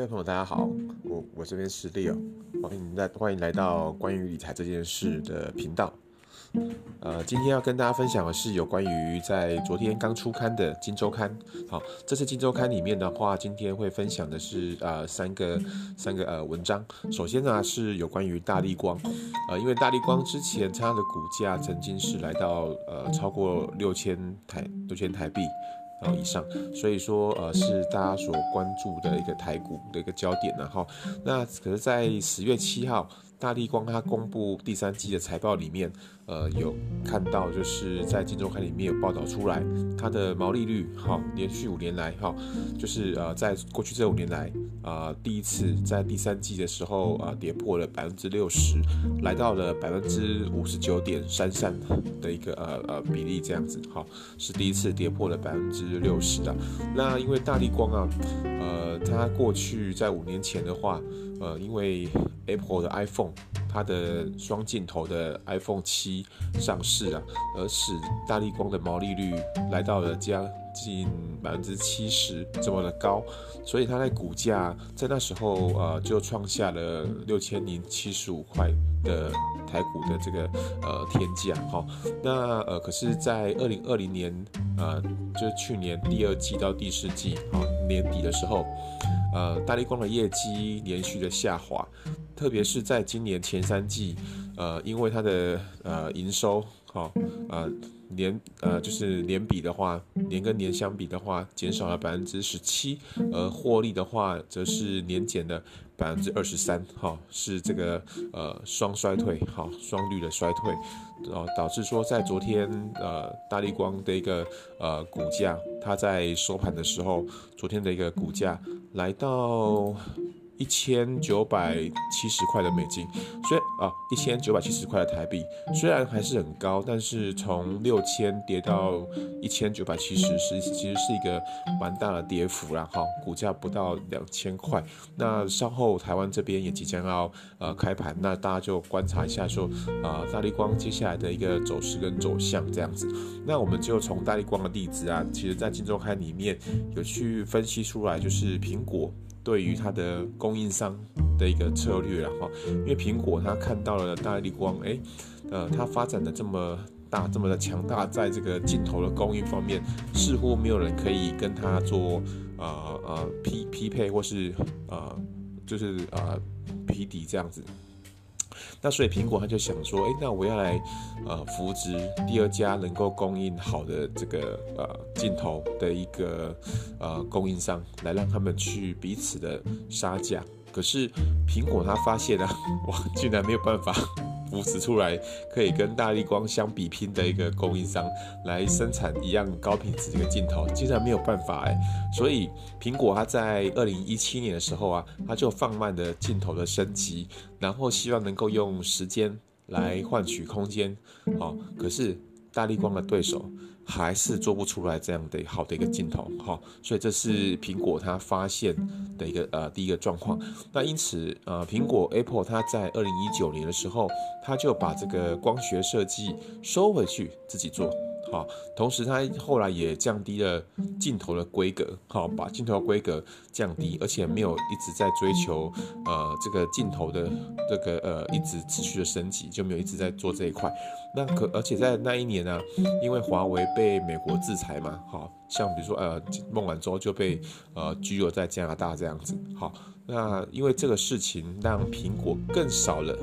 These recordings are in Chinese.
各位朋友，大家好，我我这边是 Leo，欢迎来欢迎来到关于理财这件事的频道。呃，今天要跟大家分享的是有关于在昨天刚出刊的《金周刊》。好，这次《金周刊》里面的话，今天会分享的是呃三个三个呃文章。首先呢是有关于大立光，呃，因为大立光之前它的股价曾经是来到呃超过六千台六千台币。然后以上，所以说呃是大家所关注的一个台股的一个焦点，然后那可是，在十月七号。大力光它公布第三季的财报里面，呃，有看到就是在《金周刊》里面有报道出来，它的毛利率哈，连续五年来哈，就是呃，在过去这五年来啊、呃，第一次在第三季的时候啊、呃，跌破了百分之六十，来到了百分之五十九点三三的一个呃呃比例这样子，哈，是第一次跌破了百分之六十的。那因为大力光啊，呃，它过去在五年前的话，呃，因为 Apple 的 iPhone，它的双镜头的 iPhone 七上市啊，而使大力光的毛利率来到了将近百分之七十这么的高，所以它在股价在那时候呃就创下了六千零七十五块的台股的这个呃天价哈。那呃可是，在二零二零年呃就是去年第二季到第四季啊年底的时候，呃大立光的业绩连续的下滑。特别是在今年前三季，呃，因为它的呃营收，哈、呃年呃就是年比的话，年跟年相比的话，减少了百分之十七，而获利的话，则是年减了百分之二十三，哈，是这个呃双衰退，哈、双率的衰退，哦，导致说在昨天呃大立光的一个呃股价，它在收盘的时候，昨天的一个股价来到。一千九百七十块的美金，虽啊一千九百七十块的台币，虽然还是很高，但是从六千跌到一千九百七十，是其实是一个蛮大的跌幅啦。哈，股价不到两千块。那稍后台湾这边也即将要呃开盘，那大家就观察一下说啊、大力光接下来的一个走势跟走向这样子。那我们就从大力光的例子啊，其实在金周刊里面有去分析出来，就是苹果。对于它的供应商的一个策略了哈，因为苹果它看到了大力光，哎，呃，它发展的这么大，这么的强大，在这个镜头的供应方面，似乎没有人可以跟它做呃呃匹匹配，或是呃就是呃匹敌这样子。那所以苹果他就想说，诶，那我要来呃扶植第二家能够供应好的这个呃镜头的一个呃供应商，来让他们去彼此的杀价。可是苹果他发现啊，哇，竟然没有办法。扶持出来可以跟大力光相比拼的一个供应商来生产一样高品质的一个镜头，竟然没有办法哎，所以苹果它在二零一七年的时候啊，它就放慢了镜头的升级，然后希望能够用时间来换取空间，哦，可是大力光的对手。还是做不出来这样的好的一个镜头，哈，所以这是苹果它发现的一个呃第一个状况。那因此呃，苹果 Apple 它在二零一九年的时候，它就把这个光学设计收回去自己做。好，同时它后来也降低了镜头的规格，好，把镜头的规格降低，而且没有一直在追求呃这个镜头的这个呃一直持续的升级，就没有一直在做这一块。那可而且在那一年呢、因为华为被美国制裁嘛，好像比如说呃孟晚舟就被呃拘留在加拿大这样子。好，那因为这个事情让苹果更少了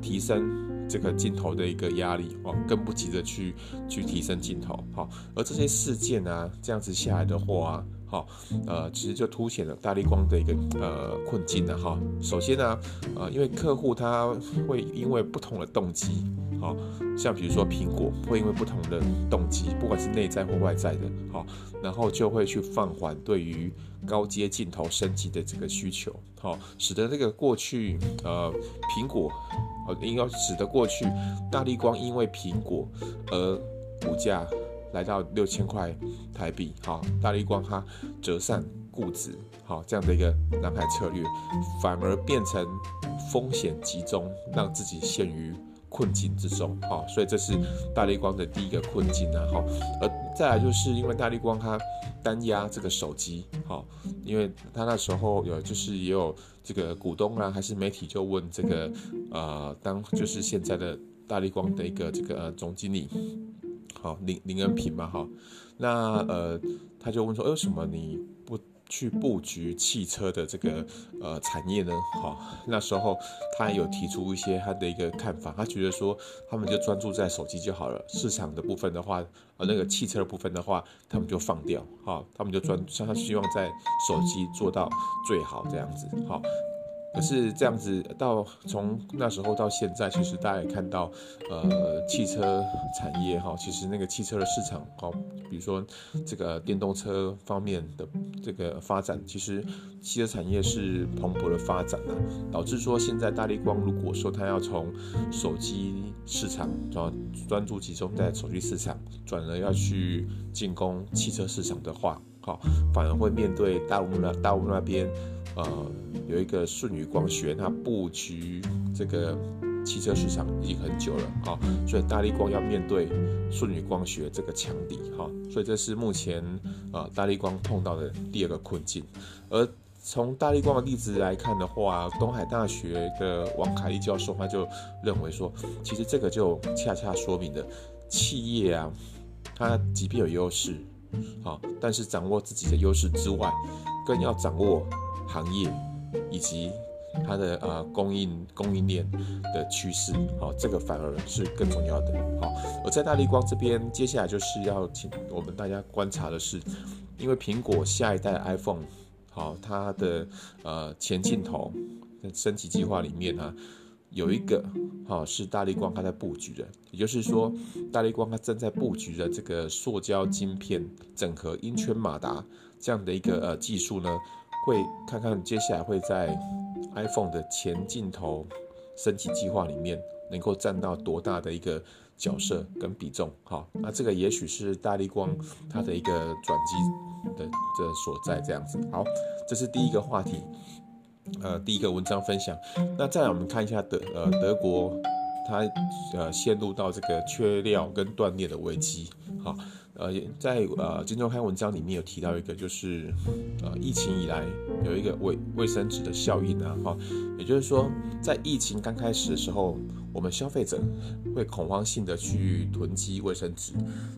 提升。这个镜头的一个压力哦，更不急着去去提升镜头，好，而这些事件呢、啊，这样子下来的话啊，好，呃，其实就凸显了大力光的一个呃困境了哈。首先呢，呃，因为客户他会因为不同的动机，好，像比如说苹果会因为不同的动机，不管是内在或外在的，好，然后就会去放缓对于高阶镜头升级的这个需求，好，使得这个过去呃苹果。哦，应该使得过去大力光因为苹果而股价来到六千块台币，好，大力光它折扇固执，好，这样的一个蓝海策略，反而变成风险集中，让自己陷于困境之中，哦，所以这是大立光的第一个困境啊，好，而再来就是因为大立光它单压这个手机，好，因为他那时候有就是也有这个股东啊，还是媒体就问这个呃，当就是现在的大立光的一个这个呃总经理，好林林恩平嘛，哈，那呃他就问说，为什么你去布局汽车的这个呃产业呢？好，那时候他有提出一些他的一个看法，他觉得说他们就专注在手机就好了，市场的部分的话，呃那个汽车的部分的话，他们就放掉，好，他们就专他希望在手机做到最好这样子，好。可是这样子，到从那时候到现在，其实大家也看到，呃，汽车产业哈，其实那个汽车的市场哈，比如说这个电动车方面的这个发展，其实汽车产业是蓬勃的发展啊，导致说现在大力光如果说他要从手机市场专专注集中在手机市场，转而要去进攻汽车市场的话，好，反而会面对大陆那大陆那边。呃，有一个舜宇光学，它布局这个汽车市场已经很久了啊、所以大立光要面对舜宇光学这个强敌哈，所以这是目前呃大立光碰到的第二个困境。而从大立光的例子来看的话，东海大学的王凯立教授他就认为说，其实这个就恰恰说明了企业啊，它即便有优势，好、但是掌握自己的优势之外，更要掌握。行业以及它的呃供应供应链的趋势，好，这个反而是更重要的。好，而在大力光这边，接下来就是要请我们大家观察的是，因为苹果下一代 iPhone，好，它的呃前镜头升级计划里面呢，有一个好是大力光它在布局的，也就是说，大力光它正在布局的这个塑胶晶片整合音圈马达这样的一个呃技术呢。会看看接下来会在 iPhone 的前镜头升级计划里面能够占到多大的一个角色跟比重。好，那这个也许是大力光它的一个转机的的所在。这样子，好，这是第一个话题，呃，第一个文章分享。那再来我们看一下德呃德国，它呃陷入到这个缺料跟断裂的危机。好。呃，在呃《金周刊》文章里面有提到一个，就是呃疫情以来有一个卫卫生纸的效应啊，哈，也就是说，在疫情刚开始的时候，我们消费者会恐慌性的去囤积卫生纸，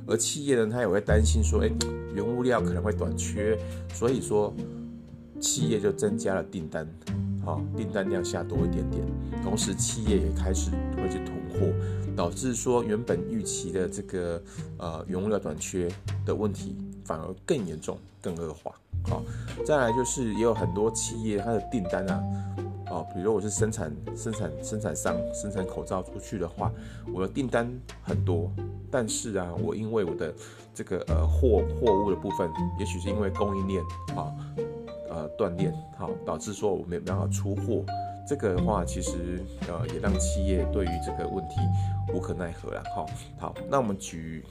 而企业呢，他也会担心说，哎，原物料可能会短缺，所以说企业就增加了订单，好，订单量下多一点点，同时企业也开始会去囤货。导致说原本预期的这个呃原物料短缺的问题反而更严重、更恶化。好，再来就是也有很多企业它的订单啊，哦，比如我是生产生产生产商生产口罩出去的话，我的订单很多，但是啊，我因为我的这个呃货货物的部分，也许是因为供应链啊呃断链，好，导致说我没办法出货。这个的话，其实呃也让企业对于这个问题无可奈何了。哈，好，那我们举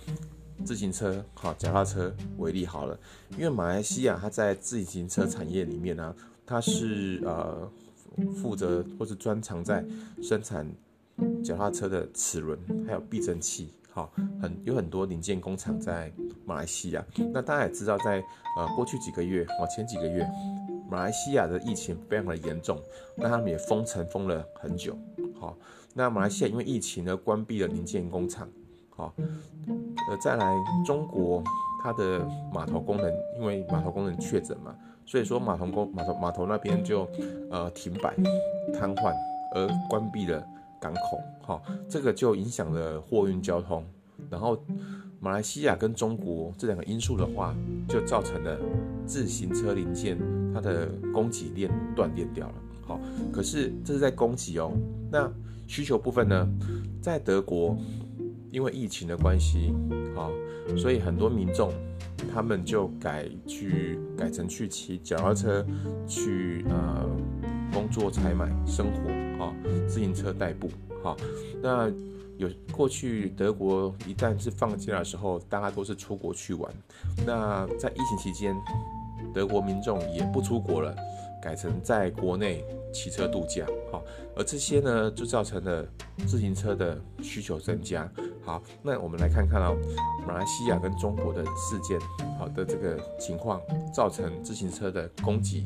自行车、好脚踏车为例好了，因为马来西亚它在自行车产业里面呢、它是呃负责或是专长在生产脚踏车的齿轮还有避震器，好，很有很多零件工厂在马来西亚。那大家也知道在，在呃过去几个月，哦前几个月。马来西亚的疫情非常的严重，那他们也封城封了很久。好，那马来西亚因为疫情呢，关闭了零件工厂。好，呃，再来中国，它的码头工人因为码头工人确诊嘛，所以说码头工码头码头那边就呃停摆瘫痪，而关闭了港口。好，这个就影响了货运交通，然后。马来西亚跟中国这两个因素的话，就造成了自行车零件它的供给链断裂掉了。好，可是这是在供给哦。那需求部分呢？在德国，因为疫情的关系，好，所以很多民众他们就改去改成去骑脚踏车去呃工作、采买、生活，好，自行车代步，好，那。有过去德国一旦是放假的时候，大家都是出国去玩。那在疫情期间，德国民众也不出国了，改成在国内骑车度假，好，而这些呢，就造成了自行车的需求增加。好，那我们来看看哦，马来西亚跟中国的事件，好的这个情况，造成自行车的供给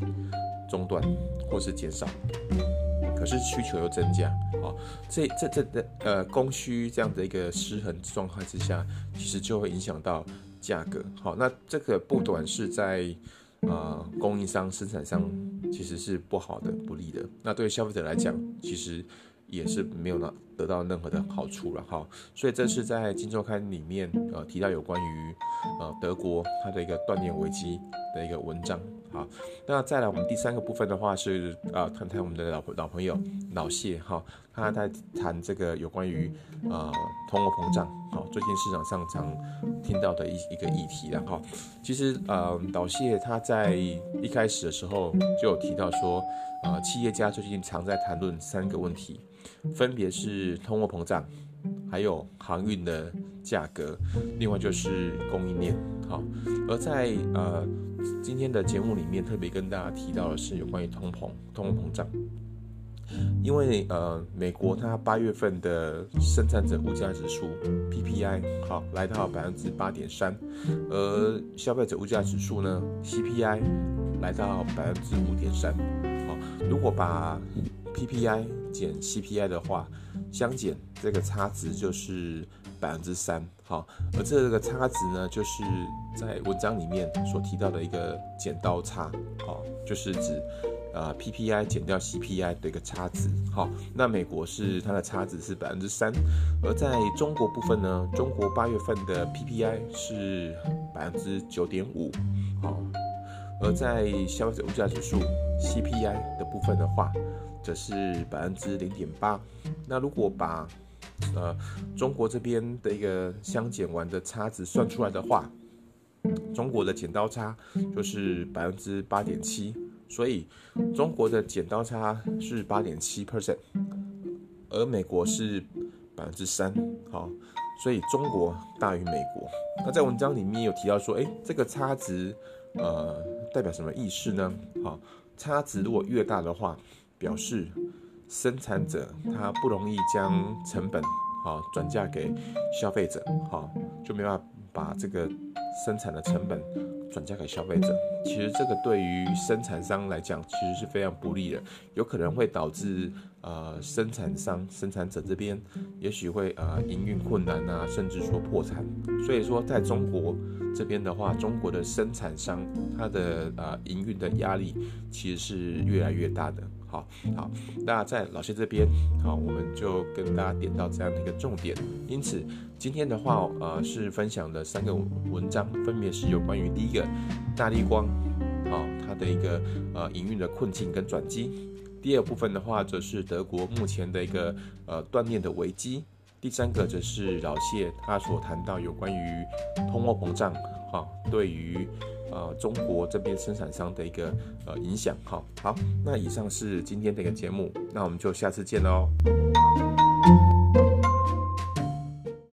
中断或是减少，可是需求又增加，好，这这这的呃供需这样的一个失衡状态之下，其实就会影响到价格。好，那这个不短是在。呃，供应商、生产商其实是不好的、不利的。那对消费者来讲，其实也是没有拿得到任何的好处了哈。所以这是在《金周刊》里面呃提到有关于呃德国它的一个断链危机的一个文章。好，那再来我们第三个部分的话是啊，谈谈我们的老老朋友老谢哈，他在谈这个有关于呃通货膨胀，好，最近市场上常听到的一一个议题了哈。其实呃老谢他在一开始的时候就有提到说，呃企业家最近常在谈论三个问题，分别是通货膨胀，还有航运的价格，另外就是供应链，好，而在呃。今天的节目里面特别跟大家提到的是有关于通膨、通货膨胀，因为呃，美国它八月份的生产者物价指数 PPI 好来到百分之八点三，而消费者物价指数呢 CPI 来到百分之五点三，好，如果把 PPI 减 CPI 的话，相减这个差值就是百分之三，好，而这个差值呢，就是在文章里面所提到的一个剪刀差，好，就是指呃 PPI 减掉 CPI 的一个差值，好，那美国是它的差值是百分之三，而在中国部分呢，中国八月份的 PPI 是百分之九点五，好，而在消费者物价指数 CPI 的部分的话，则是百分之零点八。那如果把呃中国这边的一个相减完的差值算出来的话，中国的剪刀差就是百分之八点七。所以中国的剪刀差是八点七 percent，而美国是百分之三。好，所以中国大于美国。那在文章里面有提到说，诶，这个差值呃代表什么意思呢？好，差值如果越大的话，表示生产者他不容易将成本啊转嫁给消费者，哈就没办法把这个生产的成本转嫁给消费者。其实这个对于生产商来讲，其实是非常不利的，有可能会导致呃生产商、生产者这边也许会呃营运困难啊，甚至说破产。所以说，在中国这边的话，中国的生产商他的呃营运的压力其实是越来越大的。好好，那在老谢这边，好，我们就跟大家点到这样的一个重点。因此，今天的话，呃，是分享的三个文章，分别是有关于第一个大立光，好，它的一个呃营运的困境跟转机；第二部分的话，则是德国目前的一个呃断链的危机；第三个则是老谢他所谈到有关于通货膨胀，好，对于。呃，中国这边生产商的一个呃影响，哈，好，那以上是今天的一个节目，那我们就下次见喽。